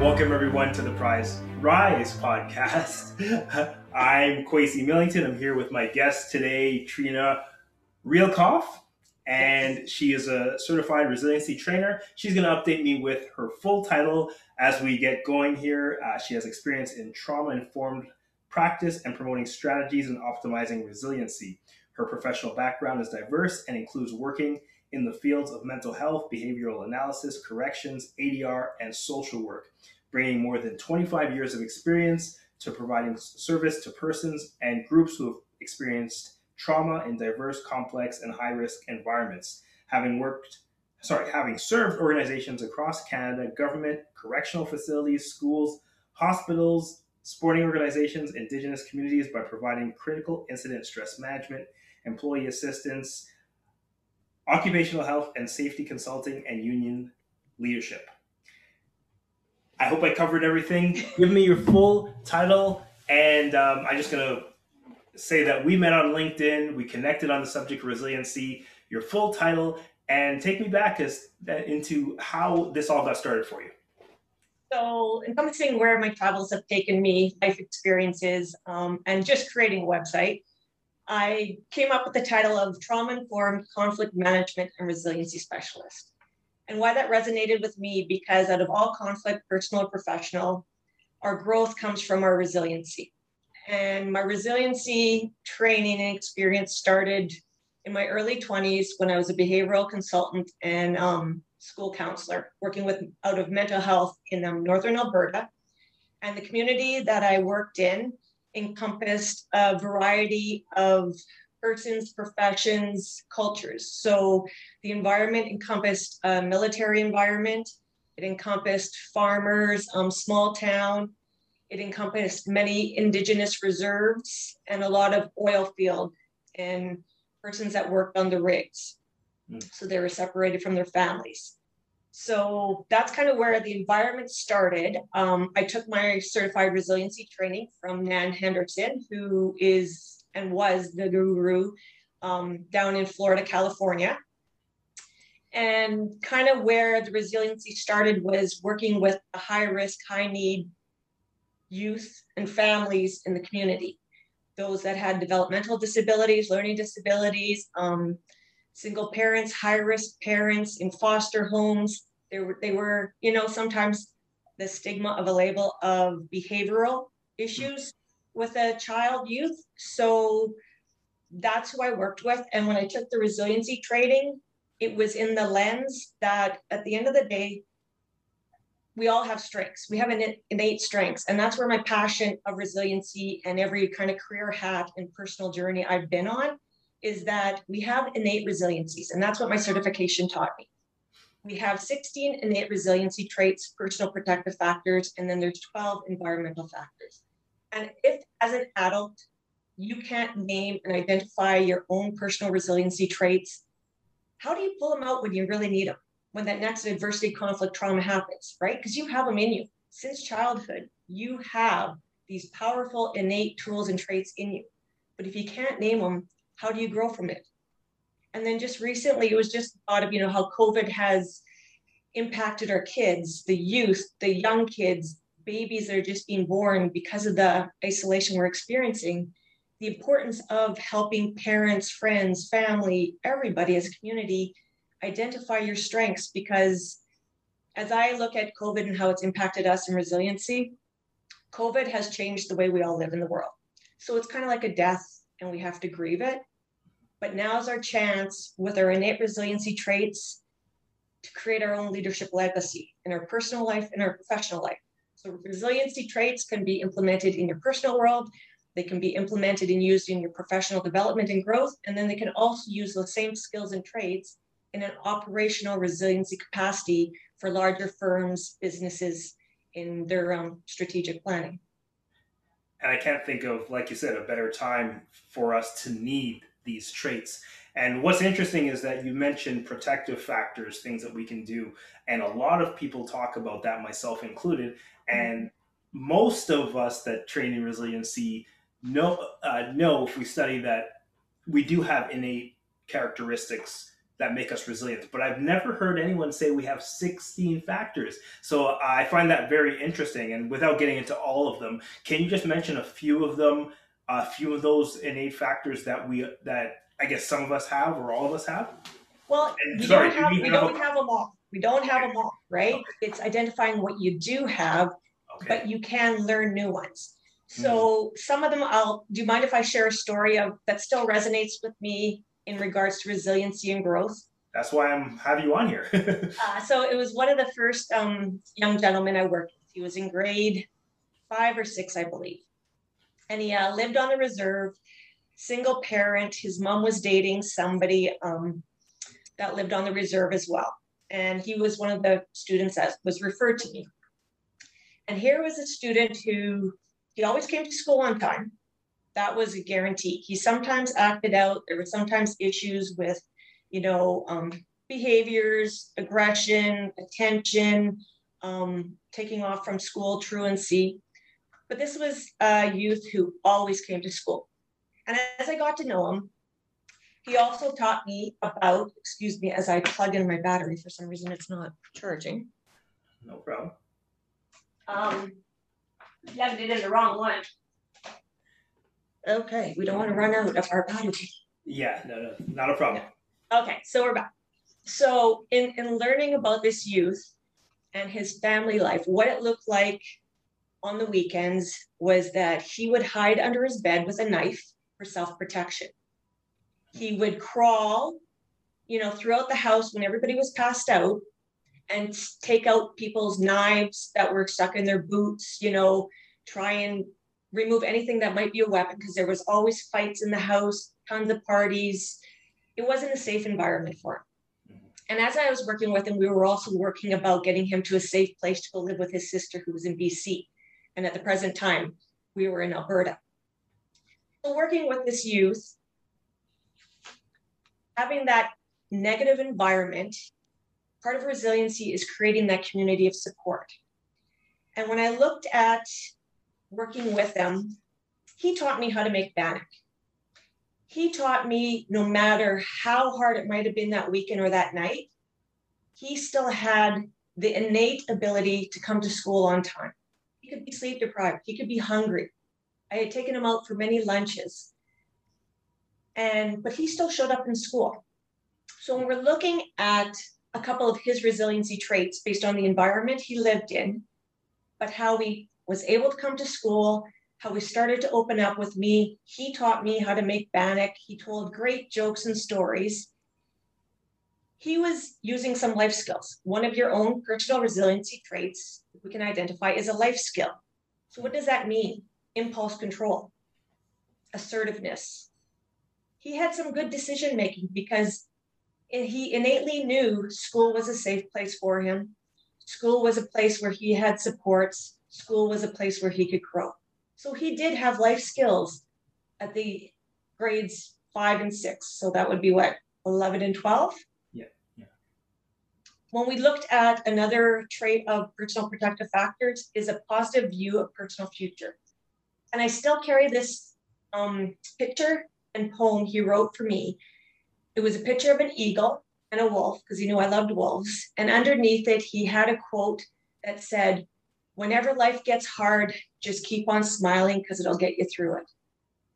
Welcome everyone to the Prize Rise podcast. I'm Kwesi Millington. I'm here with my guest today, Trina Realkoff, and she is a certified resiliency trainer. She's going to update me with her full title as we get going here. Uh, she has experience in trauma informed practice and promoting strategies and optimizing resiliency. Her professional background is diverse and includes working in the fields of mental health, behavioral analysis, corrections, ADR, and social work, bringing more than 25 years of experience to providing service to persons and groups who have experienced trauma in diverse, complex, and high risk environments. Having worked, sorry, having served organizations across Canada, government, correctional facilities, schools, hospitals, sporting organizations, Indigenous communities by providing critical incident stress management, employee assistance, occupational health and safety consulting, and union leadership. I hope I covered everything. Give me your full title, and um, I'm just going to say that we met on LinkedIn. We connected on the subject of resiliency. Your full title, and take me back as, into how this all got started for you. So, encompassing where my travels have taken me, life experiences, um, and just creating a website. I came up with the title of Trauma Informed Conflict Management and Resiliency Specialist. And why that resonated with me, because out of all conflict, personal or professional, our growth comes from our resiliency. And my resiliency training and experience started in my early 20s when I was a behavioral consultant and um, school counselor working with out of mental health in um, northern Alberta. And the community that I worked in encompassed a variety of persons, professions, cultures. So the environment encompassed a military environment, it encompassed farmers, um, small town, it encompassed many indigenous reserves and a lot of oil field and persons that worked on the rigs. Mm. So they were separated from their families. So that's kind of where the environment started. Um, I took my certified resiliency training from Nan Henderson, who is and was the guru um, down in Florida, California. And kind of where the resiliency started was working with the high risk, high need youth and families in the community. Those that had developmental disabilities, learning disabilities, um, single parents, high risk parents in foster homes. They were, they were, you know, sometimes the stigma of a label of behavioral issues with a child youth. So that's who I worked with. And when I took the resiliency training, it was in the lens that at the end of the day, we all have strengths. We have innate strengths. And that's where my passion of resiliency and every kind of career hat and personal journey I've been on is that we have innate resiliencies. And that's what my certification taught me. We have 16 innate resiliency traits, personal protective factors, and then there's 12 environmental factors. And if as an adult, you can't name and identify your own personal resiliency traits, how do you pull them out when you really need them? When that next adversity, conflict, trauma happens, right? Because you have them in you. Since childhood, you have these powerful innate tools and traits in you. But if you can't name them, how do you grow from it? And then just recently, it was just thought of, you know, how COVID has impacted our kids, the youth, the young kids, babies that are just being born because of the isolation we're experiencing. The importance of helping parents, friends, family, everybody as a community identify your strengths because as I look at COVID and how it's impacted us in resiliency, COVID has changed the way we all live in the world. So it's kind of like a death and we have to grieve it. But now's our chance with our innate resiliency traits to create our own leadership legacy in our personal life and our professional life. So resiliency traits can be implemented in your personal world. They can be implemented and used in your professional development and growth. And then they can also use those same skills and traits in an operational resiliency capacity for larger firms, businesses in their um, strategic planning. And I can't think of, like you said, a better time for us to need these traits. And what's interesting is that you mentioned protective factors, things that we can do. And a lot of people talk about that, myself included. And most of us that train in resiliency know, uh, know if we study that we do have innate characteristics that make us resilient. But I've never heard anyone say we have 16 factors. So I find that very interesting. And without getting into all of them, can you just mention a few of them, a few of those innate factors that we that I guess some of us have or all of us have? Well, And we sorry, don't have, we don't have them all. We don't have them all, right? Okay. It's identifying what you do have, Okay. but you can learn new ones. So some of them I'll, do you mind if I share a story of, that still resonates with me in regards to resiliency and growth? That's why I'm have you on here. Uh, so it was one of the first um, young gentlemen I worked with. He was in grade five or six, I believe. And he uh, lived on the reserve, single parent. His mom was dating somebody um, that lived on the reserve as well. And he was one of the students that was referred to me. And here was a student who he always came to school on time. That was a guarantee. He sometimes acted out. There were sometimes issues with, you know, um, behaviors, aggression, attention, um, taking off from school, truancy. But this was a youth who always came to school. And as I got to know him, he also taught me about, excuse me, as I plug in my battery, for some reason it's not charging. no problem. Um, plugged it in the wrong one. Okay, we don't want to run out of our battery. Yeah, no, no, not a problem. Okay, so we're back. So in, in learning about this youth and his family life, what it looked like on the weekends was that he would hide under his bed with a knife for self-protection. He would crawl, you know, throughout the house when everybody was passed out and take out people's knives that were stuck in their boots, you know, try and remove anything that might be a weapon because there was always fights in the house, tons of parties. It wasn't a safe environment for him. Mhm. And as I was working with him, we were also working about getting him to a safe place to go live with his sister who was in BC. And at the present time, we were in Alberta. So working with this youth, having that negative environment, part of resiliency is creating that community of support. And when I looked at working with them, he taught me how to make bannock. He taught me no matter how hard it might have been that weekend or that night, he still had the innate ability to come to school on time. Could be sleep deprived, he could be hungry. I had taken him out for many lunches. And but he still showed up in school. So when we're looking at a couple of his resiliency traits based on the environment he lived in, but how he was able to come to school, how he started to open up with me. He taught me how to make bannock. He told great jokes and stories. He was using some life skills. One of your own personal resiliency traits we can identify is a life skill. So, what does that mean? Impulse control, assertiveness. He had some good decision making because he innately knew school was a safe place for him. School was a place where he had supports. School was a place where he could grow. So he did have life skills at the grades five and six. So that would be what, 11 and 12? When we looked at another trait of personal protective factors is a positive view of personal future. And I still carry this um, picture and poem he wrote for me. It was a picture of an eagle and a wolf because he knew I loved wolves. And underneath it, he had a quote that said, Whenever life gets hard, just keep on smiling because it'll get you through it.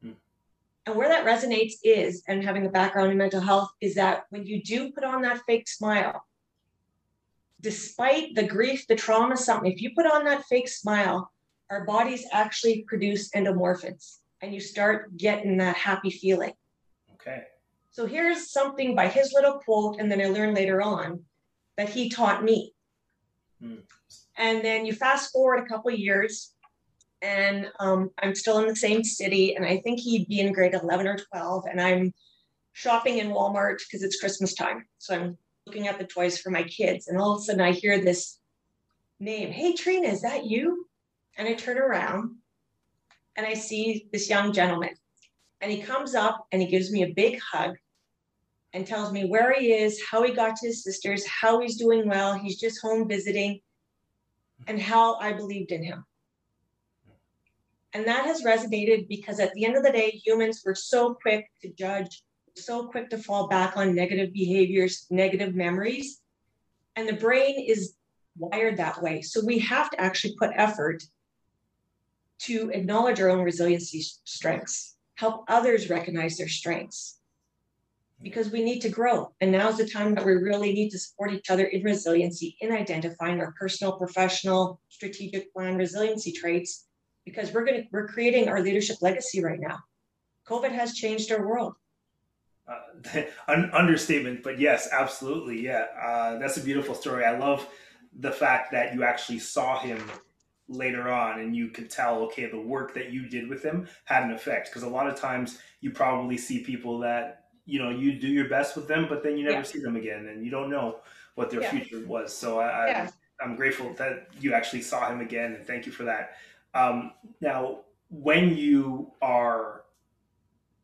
Hmm. And where that resonates is, and having a background in mental health, is that when you do put on that fake smile, despite the grief, the trauma, something, if you put on that fake smile, our bodies actually produce endomorphins and you start getting that happy feeling. Okay. So here's something by his little quote, and then I learned later on that he taught me. Hmm. And then you fast forward a couple of years, and um, I'm still in the same city, and I think he'd be in grade 11 or 12, and I'm shopping in Walmart because it's Christmas time. So I'm looking at the toys for my kids, and all of a sudden I hear this name, Hey Trina, is that you? And I turn around and I see this young gentleman. And he comes up and he gives me a big hug and tells me where he is, how he got to his sister's, how he's doing well. He's just home visiting, and how I believed in him. And that has resonated because at the end of the day, humans were so quick to judge, so quick to fall back on negative behaviors, negative memories. And the brain is wired that way. So we have to actually put effort to acknowledge our own resiliency strengths, help others recognize their strengths, because we need to grow. And now's the time that we really need to support each other in resiliency, in identifying our personal, professional, strategic plan resiliency traits, because we're going to we're creating our leadership legacy right now. COVID has changed our world. Uh, un- understatement, but yes, absolutely, yeah. Uh, that's a beautiful story. I love the fact that you actually saw him later on and you could tell okay the work that you did with him had an effect because a lot of times you probably see people that you know you do your best with them but then you never yeah. see them again and you don't know what their yeah. future was so I, yeah. I i'm grateful that you actually saw him again and thank you for that um, now when you are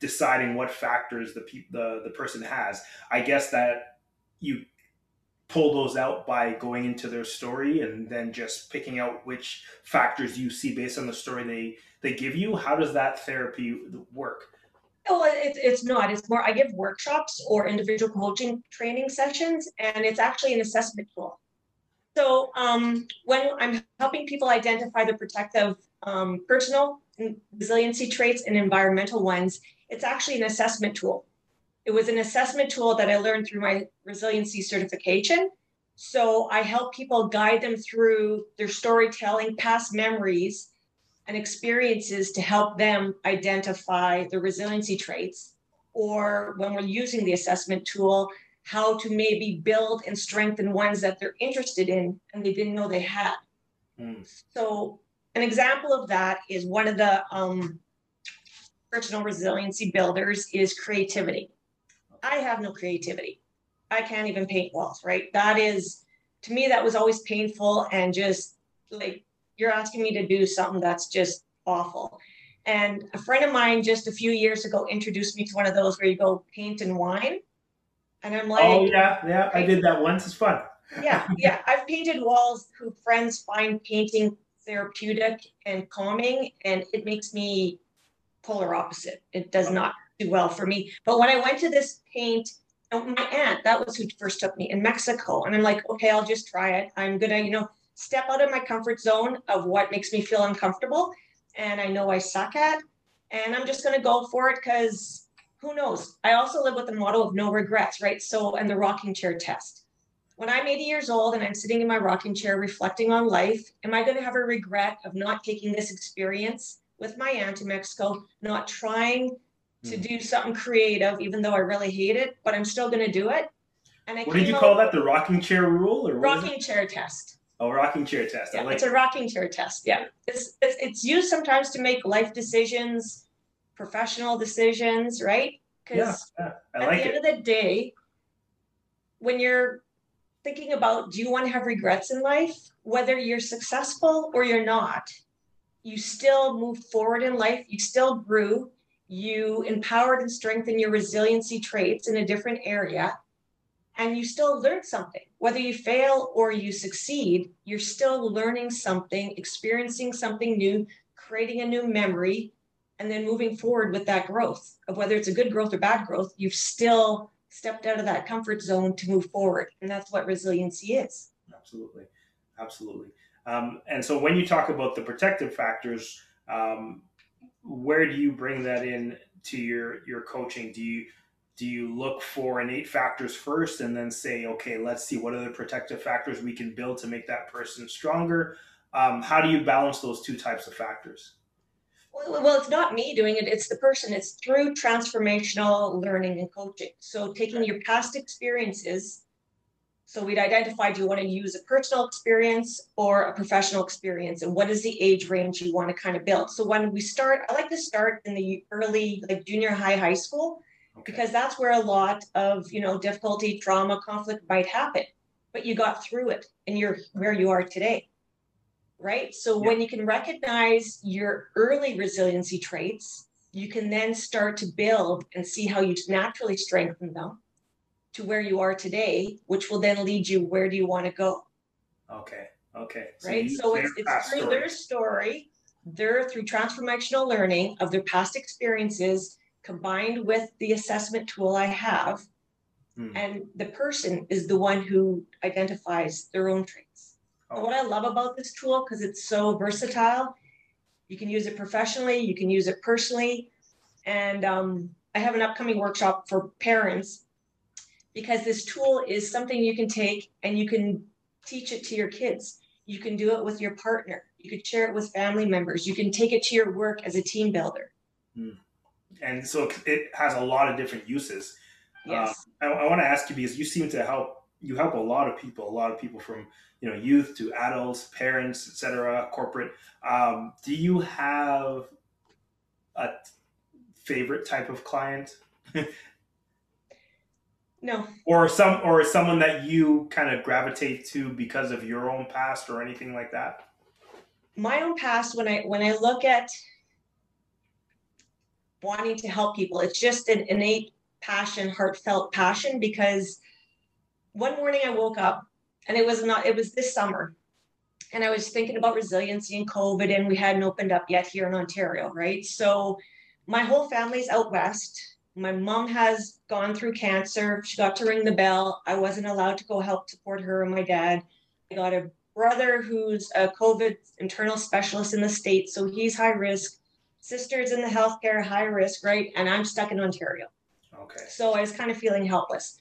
deciding what factors the pe- the the person has i guess that you pull those out by going into their story and then just picking out which factors you see based on the story they they give you how does that therapy work Well, it's, it's not. It's more, I give workshops or individual coaching training sessions, and it's actually an assessment tool. So um, when I'm helping people identify the protective um, personal resiliency traits and environmental ones, it's actually an assessment tool. It was an assessment tool that I learned through my resiliency certification. So I help people guide them through their storytelling, past memories, and experiences to help them identify the resiliency traits. Or when we're using the assessment tool, how to maybe build and strengthen ones that they're interested in and they didn't know they had. Mm. So, an example of that is one of the um, personal resiliency builders is creativity. I have no creativity. I can't even paint walls, right? That is, to me, that was always painful and just like you're asking me to do something that's just awful. And a friend of mine just a few years ago introduced me to one of those where you go paint and wine. And I'm like, oh, yeah, yeah, I did that once. It's fun. yeah, yeah. I've painted walls who friends find painting therapeutic and calming, and it makes me polar opposite. It does not do well for me. But when I went to this paint, oh, my aunt, that was who first took me in Mexico. And I'm like, okay, I'll just try it. I'm gonna, you know, step out of my comfort zone of what makes me feel uncomfortable and I know I suck at. And I'm just gonna go for it because who knows? I also live with the motto of no regrets, right? So, and the rocking chair test. When I'm 80 years old and I'm sitting in my rocking chair reflecting on life, am I going to have a regret of not taking this experience with my aunt in Mexico, not trying to hmm. do something creative, even though I really hate it, but I'm still going to do it. And I what did you call that? The rocking chair rule, or rocking chair test? Oh, rocking chair test. Yeah, like it's a rocking chair test. Yeah, it's, it's it's used sometimes to make life decisions, professional decisions, right? Because yeah, yeah, at like the it. end of the day, when you're thinking about do you want to have regrets in life, whether you're successful or you're not, you still moved forward in life, you still grew, you empowered and strengthened your resiliency traits in a different area, and you still learned something. Whether you fail or you succeed, you're still learning something, experiencing something new, creating a new memory, and then moving forward with that growth of whether it's a good growth or bad growth, you've still stepped out of that comfort zone to move forward. And that's what resiliency is. Absolutely. Absolutely. Um, and so when you talk about the protective factors, um, where do you bring that in to your your coaching? Do you do you look for innate factors first and then say, okay, let's see what other protective factors we can build to make that person stronger? Um, how do you balance those two types of factors? Well, it's not me doing it, it's the person. It's through transformational learning and coaching. So, taking your past experiences so we'd identify do you want to use a personal experience or a professional experience and what is the age range you want to kind of build. So when we start, I like to start in the early like junior high, high school, okay. because that's where a lot of, you know, difficulty, trauma, conflict might happen. But you got through it and you're where you are today. Right. So yeah. when you can recognize your early resiliency traits, you can then start to build and see how you naturally strengthen them to where you are today, which will then lead you where do you want to go. Okay. Okay. So right. So it's, it's through story. their story, they're through transformational learning of their past experiences, combined with the assessment tool I have. Mm. And the person is the one who identifies their own traits. Oh. What I love about this tool, because it's so versatile, you can use it professionally, you can use it personally. And um, I have an upcoming workshop for parents because this tool is something you can take and you can teach it to your kids. You can do it with your partner. You could share it with family members. You can take it to your work as a team builder. Mm. And so it has a lot of different uses. Yes. Uh, I, I want to ask you because you seem to help. You help a lot of people. A lot of people from you know youth to adults, parents, etc., corporate. Um, do you have a favorite type of client? no. Or some, or someone that you kind of gravitate to because of your own past or anything like that. My own past, when I when I look at wanting to help people, it's just an innate passion, heartfelt passion. Because one morning I woke up, and it was not. It was this summer, and I was thinking about resiliency and COVID, and we hadn't opened up yet here in Ontario, right? So my whole family's out west. My mom has gone through cancer. She got to ring the bell. I wasn't allowed to go help support her and my dad. I got a brother who's a COVID internal specialist in the state, so he's high risk. Sisters in the healthcare, high risk, right? And I'm stuck in Ontario. Okay. So I was kind of feeling helpless.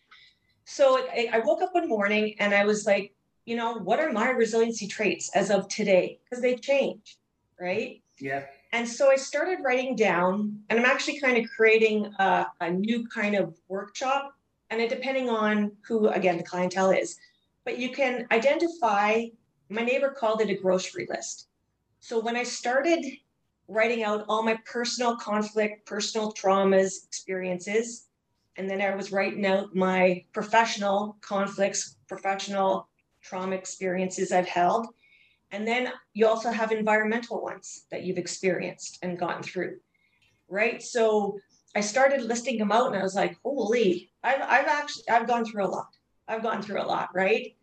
So I, I woke up one morning and I was like, you know, what are my resiliency traits as of today? Because they change, right? Yeah. And so I started writing down, and I'm actually kind of creating a, a new kind of workshop. And it depending on who, again, the clientele is, but you can identify. My neighbor called it a grocery list. So when I started writing out all my personal conflict, personal traumas, experiences, and then I was writing out my professional conflicts, professional trauma experiences I've held and then you also have environmental ones that you've experienced and gotten through, right? So I started listing them out and I was like, holy, I've, I've actually, I've gone through a lot. I've gone through a lot, right?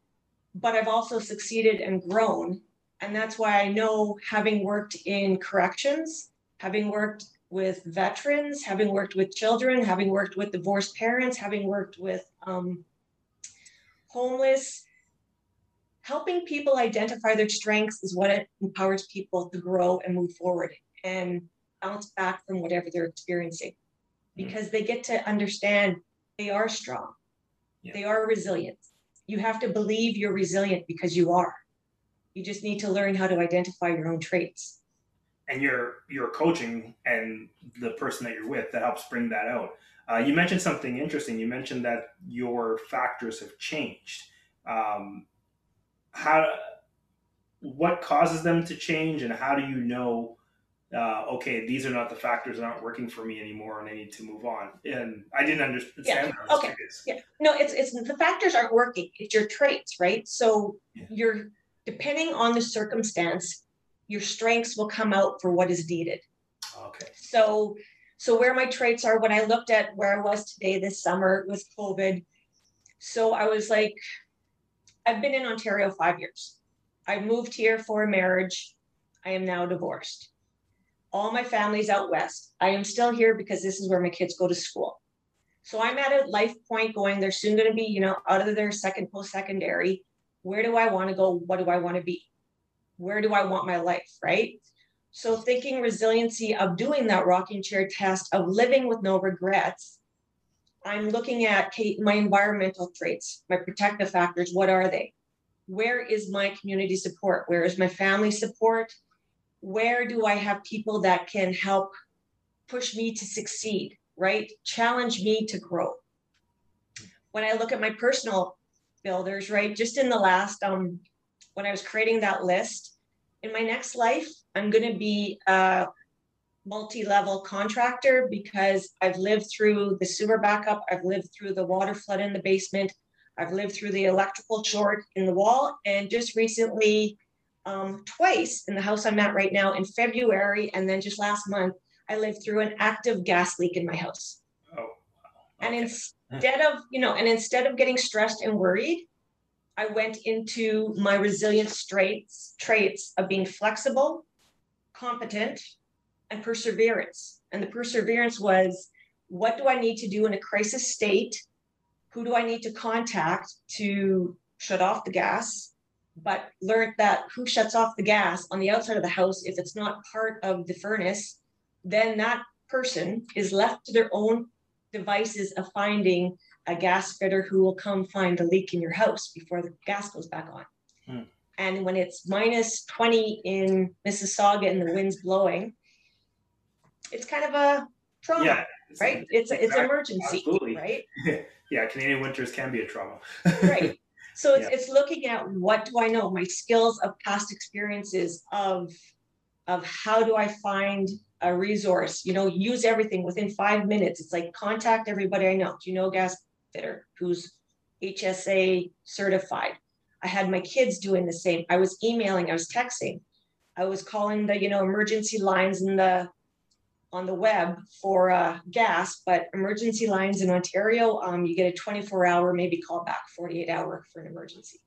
But I've also succeeded and grown. And that's why I know having worked in corrections, having worked with veterans, having worked with children, having worked with divorced parents, having worked with um, homeless, helping people identify their strengths is what empowers people to grow and move forward and bounce back from whatever they're experiencing. Mm-hmm. because they get to understand they are strong. Yeah. they are resilient. You have to believe you're resilient because you are. You just need to learn how to identify your own traits. And your your coaching and the person that you're with that helps bring that out. Uh, you mentioned something interesting. You mentioned that your factors have changed. Um, how what causes them to change and how do you know uh, okay these are not the factors that aren't working for me anymore and i need to move on? And i didn't understand yeah. that. Okay. curious. yeah. No it's it's the factors aren't working. It's your traits right? So yeah. you're depending on the circumstance your strengths will come out for what is needed. Okay. So so where my traits are when i looked at where i was today this summer with covid so i was like I've been in Ontario five years. I moved here for a marriage. I am now divorced. All my family's out west. I am still here because this is where my kids go to school. So I'm at a life point going, they're soon going to be, you know, out of their second post secondary. Where do I want to go? What do I want to be? Where do I want my life? Right. So thinking resiliency of doing that rocking chair test of living with no regrets I'm looking at my environmental traits, my protective factors. What are they? Where is my community support? Where is my family support? Where do I have people that can help push me to succeed, right? Challenge me to grow. When I look at my personal builders, right, just in the last, um, when I was creating that list, in my next life, I'm going to be uh, multi-level contractor because I've lived through the sewer backup, I've lived through the water flood in the basement, I've lived through the electrical short in the wall, and just recently, um, twice in the house I'm at right now in February, and then just last month, I lived through an active gas leak in my house. Oh. Okay. And instead of, you know, and instead of getting stressed and worried, I went into my resilient traits, traits of being flexible, competent, and perseverance. And the perseverance was what do I need to do in a crisis state? Who do I need to contact to shut off the gas? But learned that who shuts off the gas on the outside of the house, if it's not part of the furnace, then that person is left to their own devices of finding a gas fitter who will come find the leak in your house before the gas goes back on. Hmm. And when it's minus 20 in Mississauga and the wind's blowing, it's kind of a trauma, yeah, it's right? A, it's it's emergency, absolutely. right? yeah, Canadian winters can be a trauma. right. So it's, yeah. it's looking at what do I know, my skills of past experiences of of how do I find a resource, you know, use everything within five minutes. It's like contact everybody I know. Do you know gas fitter who's HSA certified? I had my kids doing the same. I was emailing, I was texting, I was calling the, you know, emergency lines in the on the web for uh, gas, but emergency lines in Ontario, um, you get a 24 hour, maybe call back 48 hour for an emergency.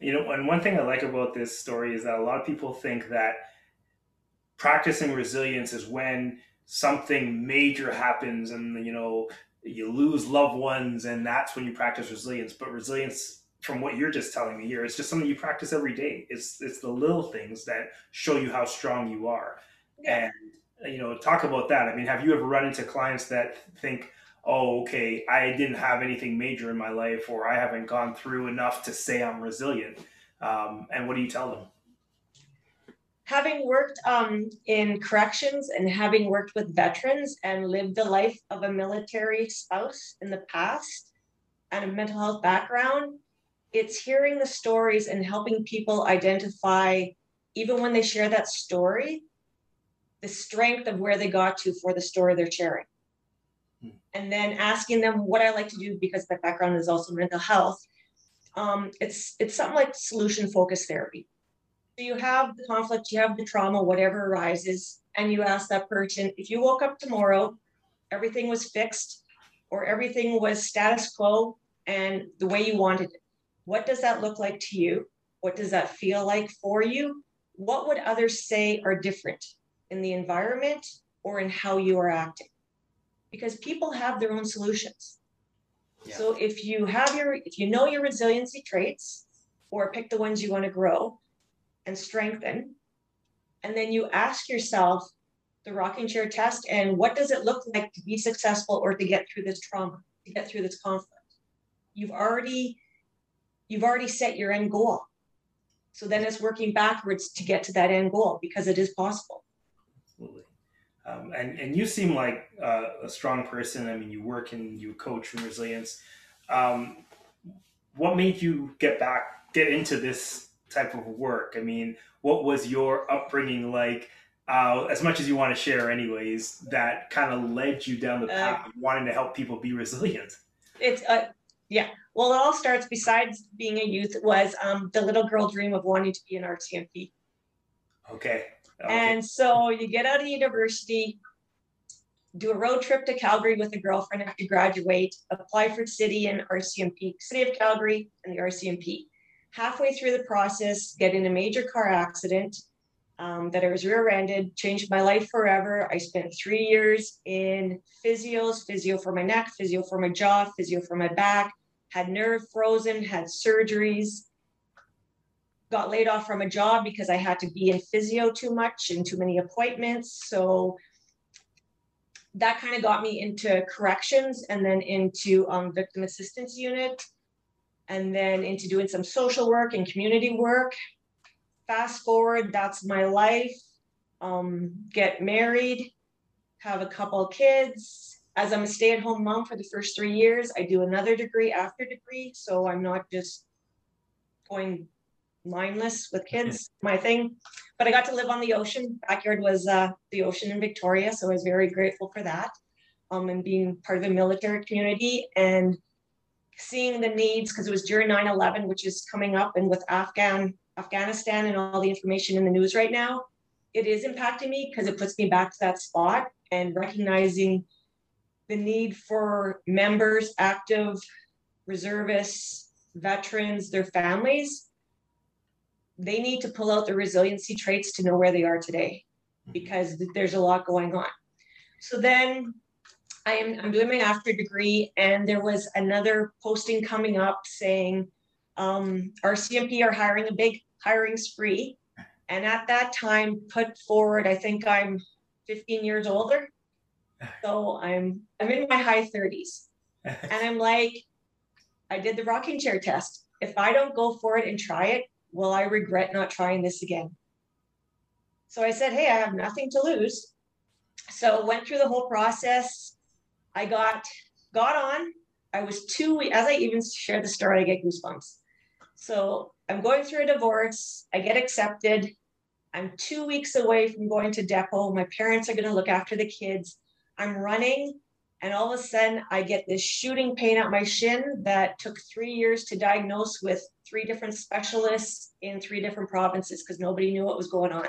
You know, and one thing I like about this story is that a lot of people think that practicing resilience is when something major happens and, you know, you lose loved ones and that's when you practice resilience. But resilience from what you're just telling me here, it's just something you practice every day. It's it's the little things that show you how strong you are. Yeah. And you know, talk about that. I mean, have you ever run into clients that think, oh, okay, I didn't have anything major in my life, or I haven't gone through enough to say I'm resilient? Um, and what do you tell them? Having worked um, in corrections and having worked with veterans and lived the life of a military spouse in the past and a mental health background, it's hearing the stories and helping people identify, even when they share that story, the strength of where they got to for the story they're sharing. Hmm. And then asking them what I like to do because my background is also mental health. Um, it's it's something like solution focused therapy. So you have the conflict, you have the trauma, whatever arises, and you ask that person if you woke up tomorrow, everything was fixed, or everything was status quo and the way you wanted it. What does that look like to you? What does that feel like for you? What would others say are different? In the environment or in how you are acting because people have their own solutions yeah. so if you have your if you know your resiliency traits or pick the ones you want to grow and strengthen and then you ask yourself the rocking chair test and what does it look like to be successful or to get through this trauma to get through this conflict you've already you've already set your end goal so then it's working backwards to get to that end goal because it is possible. Um, and and you seem like uh, a strong person. I mean, you work and you coach in resilience. Um, what made you get back, get into this type of work? I mean, what was your upbringing like? Uh, as much as you want to share, anyways, that kind of led you down the uh, path uh, of wanting to help people be resilient. It's uh, yeah. Well, it all starts. Besides being a youth, was um, the little girl dream of wanting to be an RCMP. Okay. And so you get out of university, do a road trip to Calgary with a girlfriend after you graduate, apply for city and RCMP, City of Calgary and the RCMP. Halfway through the process, get in a major car accident um, that I was rear-ended, changed my life forever. I spent three years in physios, physio for my neck, physio for my jaw, physio for my back, had nerve frozen, had surgeries, got laid off from a job because I had to be in physio too much and too many appointments. So that kind of got me into corrections and then into um, victim assistance unit and then into doing some social work and community work. Fast forward, that's my life. Um, get married, have a couple kids. As I'm a stay at home mom for the first three years, I do another degree after degree. So I'm not just going mindless with kids, my thing. But I got to live on the ocean. Backyard was uh, the ocean in Victoria, so I was very grateful for that. Um, and being part of a military community and seeing the needs because it was during 9-11, which is coming up, and with Afghan Afghanistan and all the information in the news right now, it is impacting me because it puts me back to that spot and recognizing the need for members, active reservists, veterans, their families they need to pull out the resiliency traits to know where they are today mm-hmm. because there's a lot going on. So then I am I'm doing my after degree, and there was another posting coming up saying um, RCMP are hiring a big hiring spree, and at that time put forward. I think I'm 15 years older, so I'm I'm in my high 30s, and I'm like, I did the rocking chair test. If I don't go for it and try it, will I regret not trying this again? So I said, hey, I have nothing to lose. So went through the whole process. I got got on. I was two as I even share the story, I get goosebumps. So I'm going through a divorce. I get accepted. I'm two weeks away from going to depot. My parents are going to look after the kids. I'm running, and all of a sudden, I get this shooting pain at my shin that took three years to diagnose with three different specialists in three different provinces because nobody knew what was going on.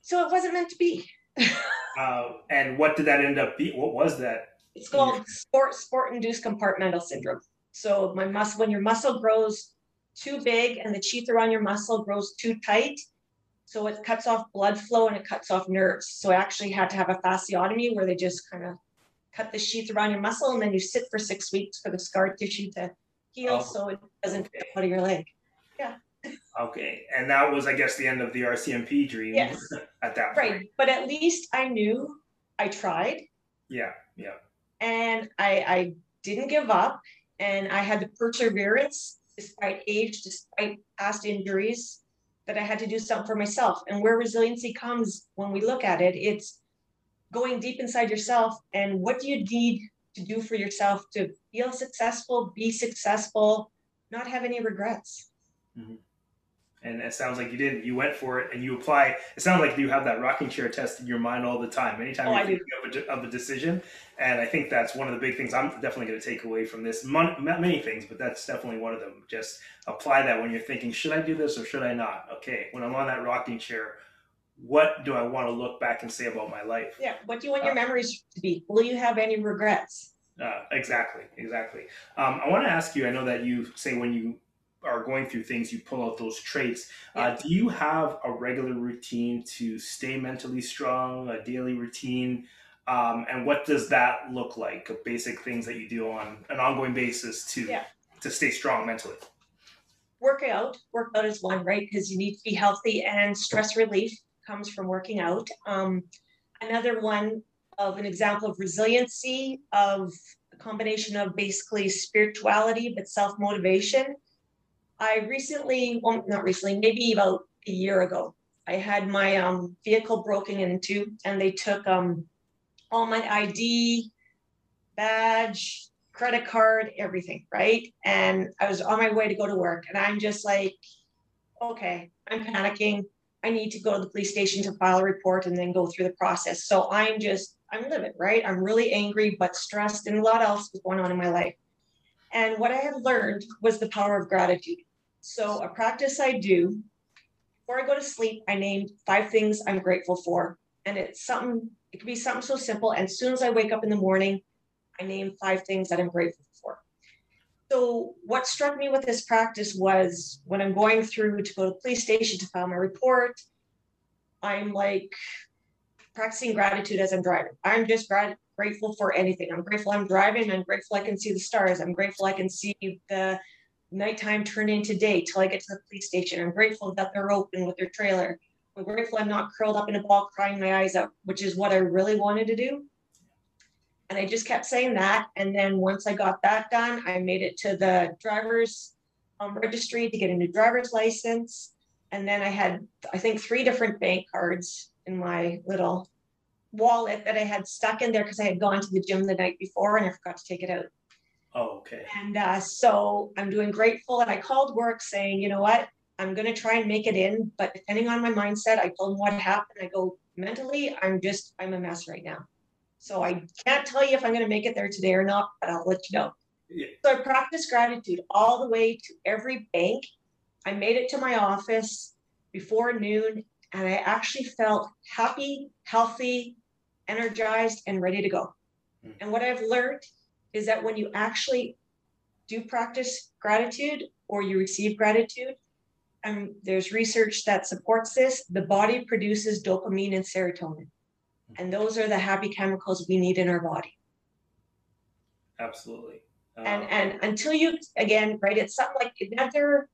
So it wasn't meant to be. uh, and what did that end up be? What was that? It's called sport sport induced compartmental syndrome. So my muscle, when your muscle grows too big and the sheath around your muscle grows too tight, so it cuts off blood flow and it cuts off nerves. So I actually had to have a fasciotomy where they just kind of cut the sheath around your muscle and then you sit for six weeks for the scar tissue to heal oh. so it doesn't get out of your leg. Yeah. Okay. And that was, I guess, the end of the RCMP dream yes. at that point. right. But at least I knew I tried. Yeah. Yeah. And I, I didn't give up and I had the perseverance despite age, despite past injuries, that I had to do something for myself. And where resiliency comes when we look at it, it's going deep inside yourself and what do you need to do for yourself to feel successful, be successful, not have any regrets. Mm-hmm. And it sounds like you didn't. You went for it and you apply. It sounds like you have that rocking chair test in your mind all the time. Anytime oh, you're thinking of a, of a, decision. And I think that's one of the big things I'm definitely going to take away from this. many things, but that's definitely one of them. Just apply that when you're thinking, should I do this or should I not? Okay, when I'm on that rocking chair, what do I want to look back and say about my life? Yeah. What do you want your uh, memories to be? Will you have any regrets? Uh, exactly. Exactly. Um, I want to ask you. I know that you say when you are going through things, you pull out those traits. Uh, yeah. Uh, do you have a regular routine to stay mentally strong? A daily routine? Um, and what does that look like? Basic things that you do on an ongoing basis to yeah. to stay strong mentally workout workout is one right because you need to be healthy and stress relief comes from working out. Um, another one of an example of resiliency of a combination of basically spirituality but self motivation. I recently, well, not recently, maybe about a year ago, I had my um, vehicle broken into, and they took um, all my ID, badge, credit card, everything, right? And I was on my way to go to work, and I'm just like, okay, I'm panicking. I need to go to the police station to file a report and then go through the process. So I'm just, I'm living, right? I'm really angry, but stressed, and a lot else was going on in my life. And what I had learned was the power of gratitude. So, a practice I do before I go to sleep, I named five things I'm grateful for. And it's something, it could be something so simple. And as soon as I wake up in the morning, I name five things that I'm grateful. So, what struck me with this practice was when I'm going through to go to the police station to file my report, I'm like practicing gratitude as I'm driving. I'm just grat- grateful for anything. I'm grateful I'm driving. I'm grateful I can see the stars. I'm grateful I can see the nighttime turn into day till I get to the police station. I'm grateful that they're open with their trailer. I'm grateful I'm not curled up in a ball crying my eyes out, which is what I really wanted to do. And I just kept saying that. And then once I got that done, I made it to the driver's um, registry to get a new driver's license. And then I had, I think, three different bank cards in my little wallet that I had stuck in there because I had gone to the gym the night before and I forgot to take it out. Oh, okay. And uh, so I'm doing grateful. And I called work saying, you know what? I'm going to try and make it in. But depending on my mindset, I told them what happened. I go, mentally, I'm just, I'm a mess right now. So I can't tell you if I'm going to make it there today or not, but I'll let you know. Yeah. So I practice gratitude all the way to every bank. I made it to my office before noon and I actually felt happy, healthy, energized, and ready to go. Mm. And what I've learned is that when you actually do practice gratitude or you receive gratitude, and there's research that supports this, the body produces dopamine and serotonin. And those are the happy chemicals we need in our body. Absolutely. Um, and and until you again, right, it's something like it never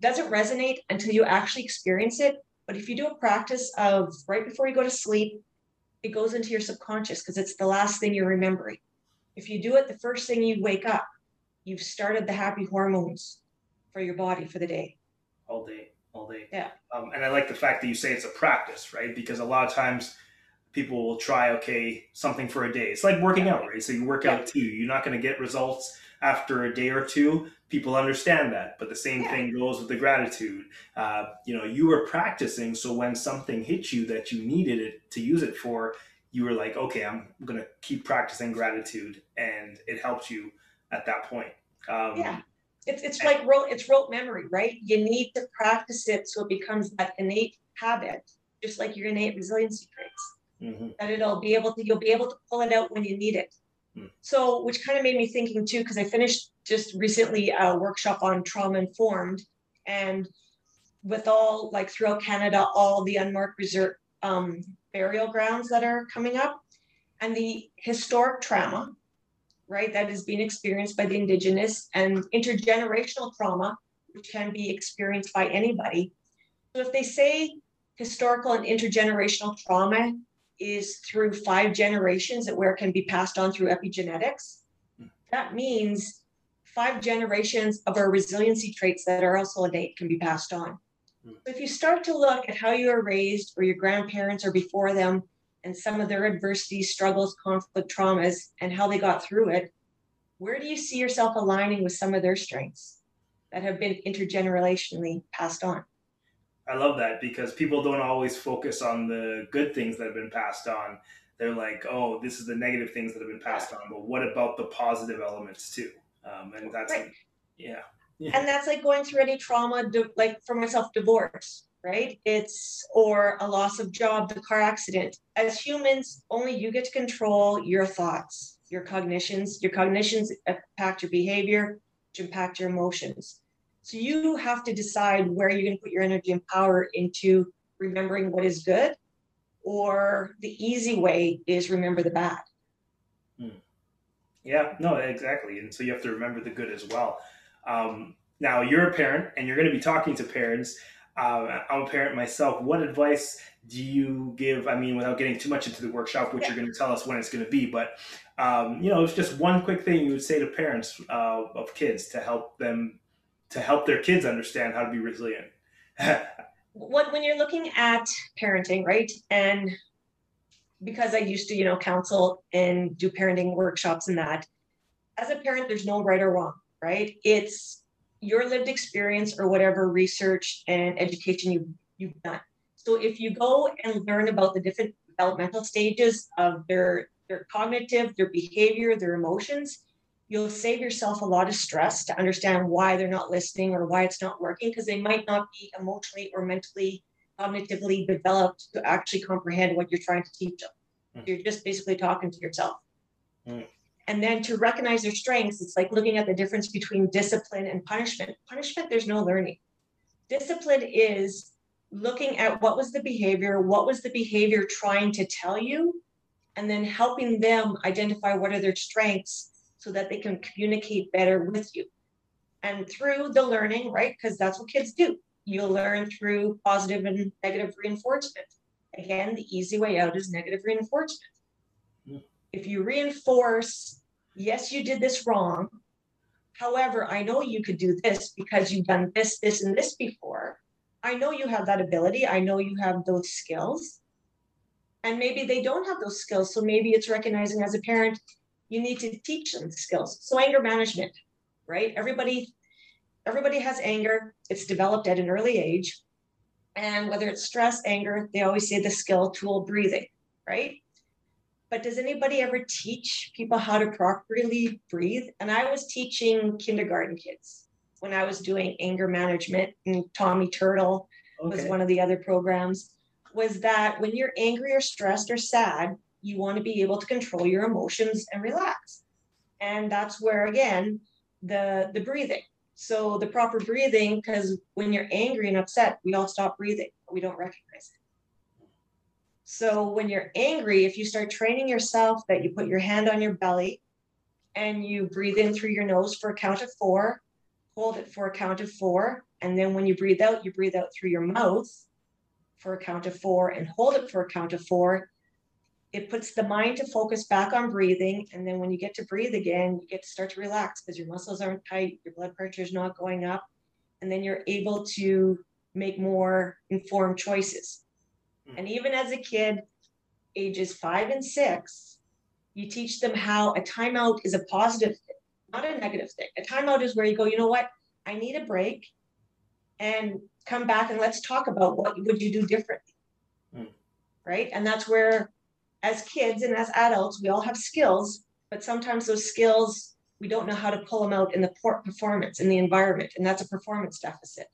doesn't resonate until you actually experience it. But if you do a practice of right before you go to sleep, it goes into your subconscious because it's the last thing you're remembering. If you do it the first thing you wake up, you've started the happy hormones for your body for the day. All day, all day. Yeah. Um, and I like the fact that you say it's a practice, right? Because a lot of times people will try, okay, something for a day. It's like working out, right? So you work yeah. out too. You're not going to get results after a day or two. People understand that. But the same yeah. thing goes with the gratitude. Uh, you know, you were practicing. So when something hit you that you needed it to use it for, you were like, okay, I'm going to keep practicing gratitude. And it helped you at that point. Um, yeah. It's, it's like rote, it's rote memory, right? You need to practice it so it becomes that innate habit, just like your innate resiliency traits. Mm-hmm. That it'll be able to, you'll be able to pull it out when you need it. Mm. So, which kind of made me thinking too, because I finished just recently a workshop on trauma informed, and with all like throughout Canada, all the unmarked reserve um, burial grounds that are coming up, and the historic trauma right, that is being experienced by the Indigenous and intergenerational trauma, which can be experienced by anybody. So if they say historical and intergenerational trauma is through five generations that where it can be passed on through epigenetics, hmm. that means five generations of our resiliency traits that are also innate can be passed on. Hmm. If you start to look at how you were raised or your grandparents or before them, and some of their adversities, struggles, conflict, traumas, and how they got through it, where do you see yourself aligning with some of their strengths that have been intergenerationally passed on? I love that because people don't always focus on the good things that have been passed on. They're like, oh, this is the negative things that have been passed on, but what about the positive elements too? Um, and that's, right. yeah. yeah. And that's like going through any trauma, like for myself, divorce right? It's or a loss of job, the car accident. As humans, only you get to control your thoughts, your cognitions. Your cognitions impact your behavior, which impact your emotions. So you have to decide where you're going to put your energy and power into remembering what is good, or the easy way is remember the bad. Hmm. Yeah, no, exactly. And so you have to remember the good as well. Um, now you're a parent and you're going to be talking to parents uh, I'm a parent myself. What advice do you give? I mean, without getting too much into the workshop, which yeah. you're going to tell us when it's going to be, but um, you know, it's just one quick thing you would say to parents uh, of kids to help them to help their kids understand how to be resilient. when, when you're looking at parenting, right, and because I used to, you know, counsel and do parenting workshops and that, as a parent, there's no right or wrong, right? It's your lived experience or whatever research and education you've, you've done. So if you go and learn about the different developmental stages of their, their cognitive, their behavior, their emotions, you'll save yourself a lot of stress to understand why they're not listening or why it's not working because they might not be emotionally or mentally cognitively developed to actually comprehend what you're trying to teach them. Mm. You're just basically talking to yourself. Mm. And then to recognize their strengths, it's like looking at the difference between discipline and punishment. Punishment, there's no learning. Discipline is looking at what was the behavior, what was the behavior trying to tell you, and then helping them identify what are their strengths so that they can communicate better with you. And through the learning, right? Because that's what kids do. You'll learn through positive and negative reinforcement. Again, the easy way out is negative reinforcement if you reinforce, yes, you did this wrong. However, I know you could do this because you've done this, this, and this before. I know you have that ability. I know you have those skills. And maybe they don't have those skills. So maybe it's recognizing as a parent, you need to teach them skills. So anger management, right? Everybody, everybody has anger. It's developed at an early age. And whether it's stress, anger, they always say the skill tool breathing, right? but does anybody ever teach people how to properly breathe? And I was teaching kindergarten kids when I was doing anger management, and Tommy Turtle okay. was one of the other programs. Was that when you're angry or stressed or sad, you want to be able to control your emotions and relax. And that's where again the the breathing. So the proper breathing, because when you're angry and upset, we all stop breathing, we don't recognize it. So when you're angry, if you start training yourself that you put your hand on your belly and you breathe in through your nose for a count of four, hold it for a count of four, and then when you breathe out, you breathe out through your mouth for a count of four and hold it for a count of four. It puts the mind to focus back on breathing. And then when you get to breathe again, you get to start to relax because your muscles aren't tight, your blood pressure is not going up. And then you're able to make more informed choices. Mm. And even as a kid, ages five and six, you teach them how a timeout is a positive thing, not a negative thing. A timeout is where you go, you know what? I need a break and come back and let's talk about what would you do differently. Mm. Right. And that's where as kids and as adults, we all have skills, but sometimes those skills we don't know how to pull them out in the performance in the environment, and that's a performance deficit.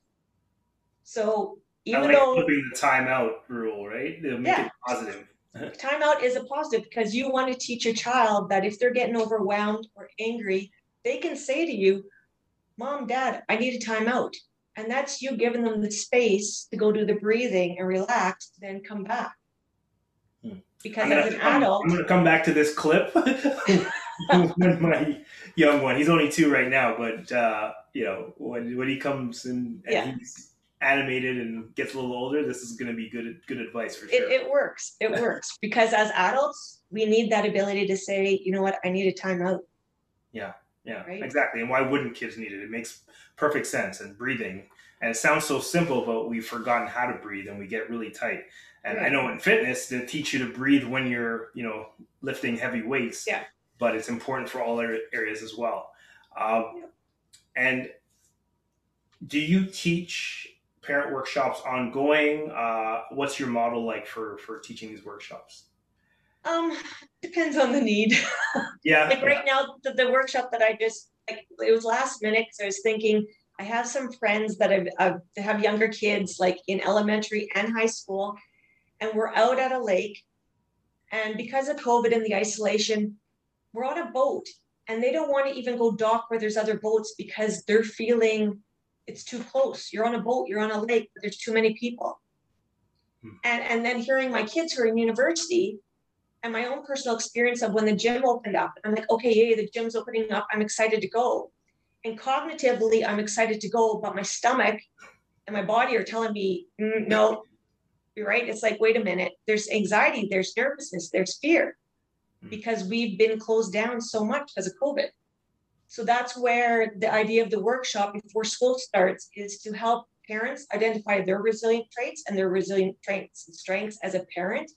So even like though flipping the timeout rule, right? They'll make yeah. it positive. timeout is a positive because you want to teach a child that if they're getting overwhelmed or angry, they can say to you, Mom, Dad, I need a timeout. And that's you giving them the space to go do the breathing and relax, then come back. Because as an adult, I'm going to come back to this clip when my young one, he's only two right now, but uh, you know, when when he comes in and yeah. he's animated and gets a little older, this is going to be good good advice for sure. It, it works. It works because as adults, we need that ability to say, you know what, I need a timeout. Yeah. Yeah, right? exactly. And why wouldn't kids need it? It makes perfect sense. And breathing, and it sounds so simple, but we've forgotten how to breathe, and we get really tight. And. I know in fitness they teach you to breathe when you're, you know, lifting heavy weights. Yeah. But it's important for all areas as well. Um, yeah. And do you teach parent workshops ongoing? Uh, what's your model like for for teaching these workshops? Um, depends on the need. Yeah. like right now, the, the, workshop that I just like, it was last minute because I was thinking I have some friends that have uh, have younger kids like in elementary and high school, and we're out at a lake, and because of COVID and the isolation, we're on a boat, and they don't want to even go dock where there's other boats because they're feeling it's too close. You're on a boat, you're on a lake, but there's too many people. Hmm. And and then hearing my kids who are in university and my own personal experience of when the gym opened up. I'm like, okay, yay, the gym's opening up. I'm excited to go. And cognitively, I'm excited to go, but my stomach and my body are telling me, mm, no, right. It's like, wait a minute, there's anxiety, there's nervousness, there's fear hmm. because we've been closed down so much because of COVID. So that's where the idea of the workshop before school starts is to help parents identify their resilient traits and their resilient traits and strengths as a parent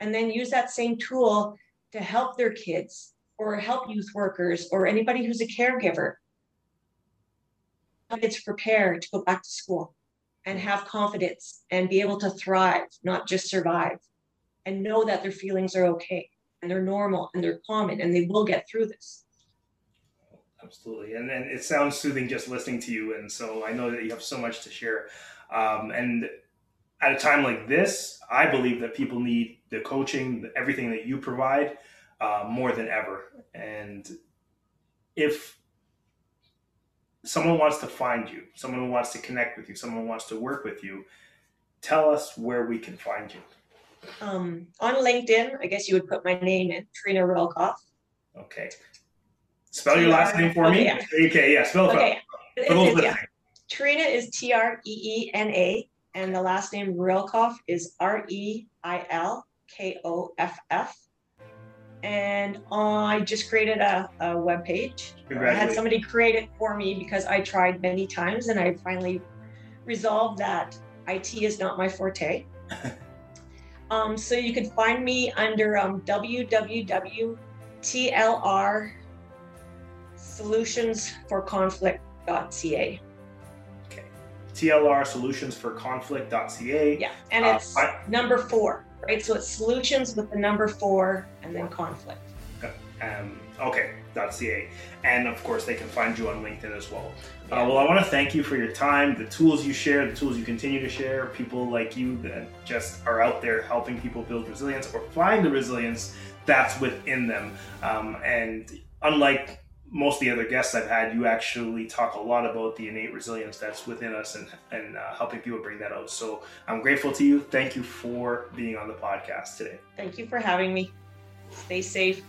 and then use that same tool to help their kids or help youth workers or anybody who's a caregiver kids prepare to go back to school and have confidence and be able to thrive not just survive and know that their feelings are okay and they're normal and they're common and they will get through this. Absolutely and, and it sounds soothing just listening to you and so i know that you have so much to share. Um, and at a time like this, I believe that people need the coaching, everything that you provide, uh, more than ever. And if someone wants to find you, someone wants to connect with you, someone wants to work with you, tell us where we can find you. Um, on LinkedIn, I guess you would put my name in, Treena Reilkoff. Okay. Spell your last name for me. Okay, yeah, spell it okay. For those. Treena is T R E E N A and the last name Reilkoff is R E I L K O F F. And I just created a, a web page. I had somebody create it for me because I tried many times and I finally resolved that IT is not my forte. um, so you can find me under um, www.tlr solutionsforconflict.ca. TLR Solutions for Conflict.ca. Yeah, and uh, it's uh, number four, right? So it's solutions with the number four and then conflict. Um, okay, .ca. And of course, they can find you on LinkedIn as well. Uh, yeah. Uh, well, I want to thank you for your time, the tools you share, the tools you continue to share, people like you that just are out there helping people build resilience or find the resilience that's within them. Um, and unlike most of the other guests I've had, you actually talk a lot about the innate resilience that's within us and, and uh, helping people bring that out. So I'm grateful to you. Thank you for being on the podcast today. Thank you for having me. Stay safe.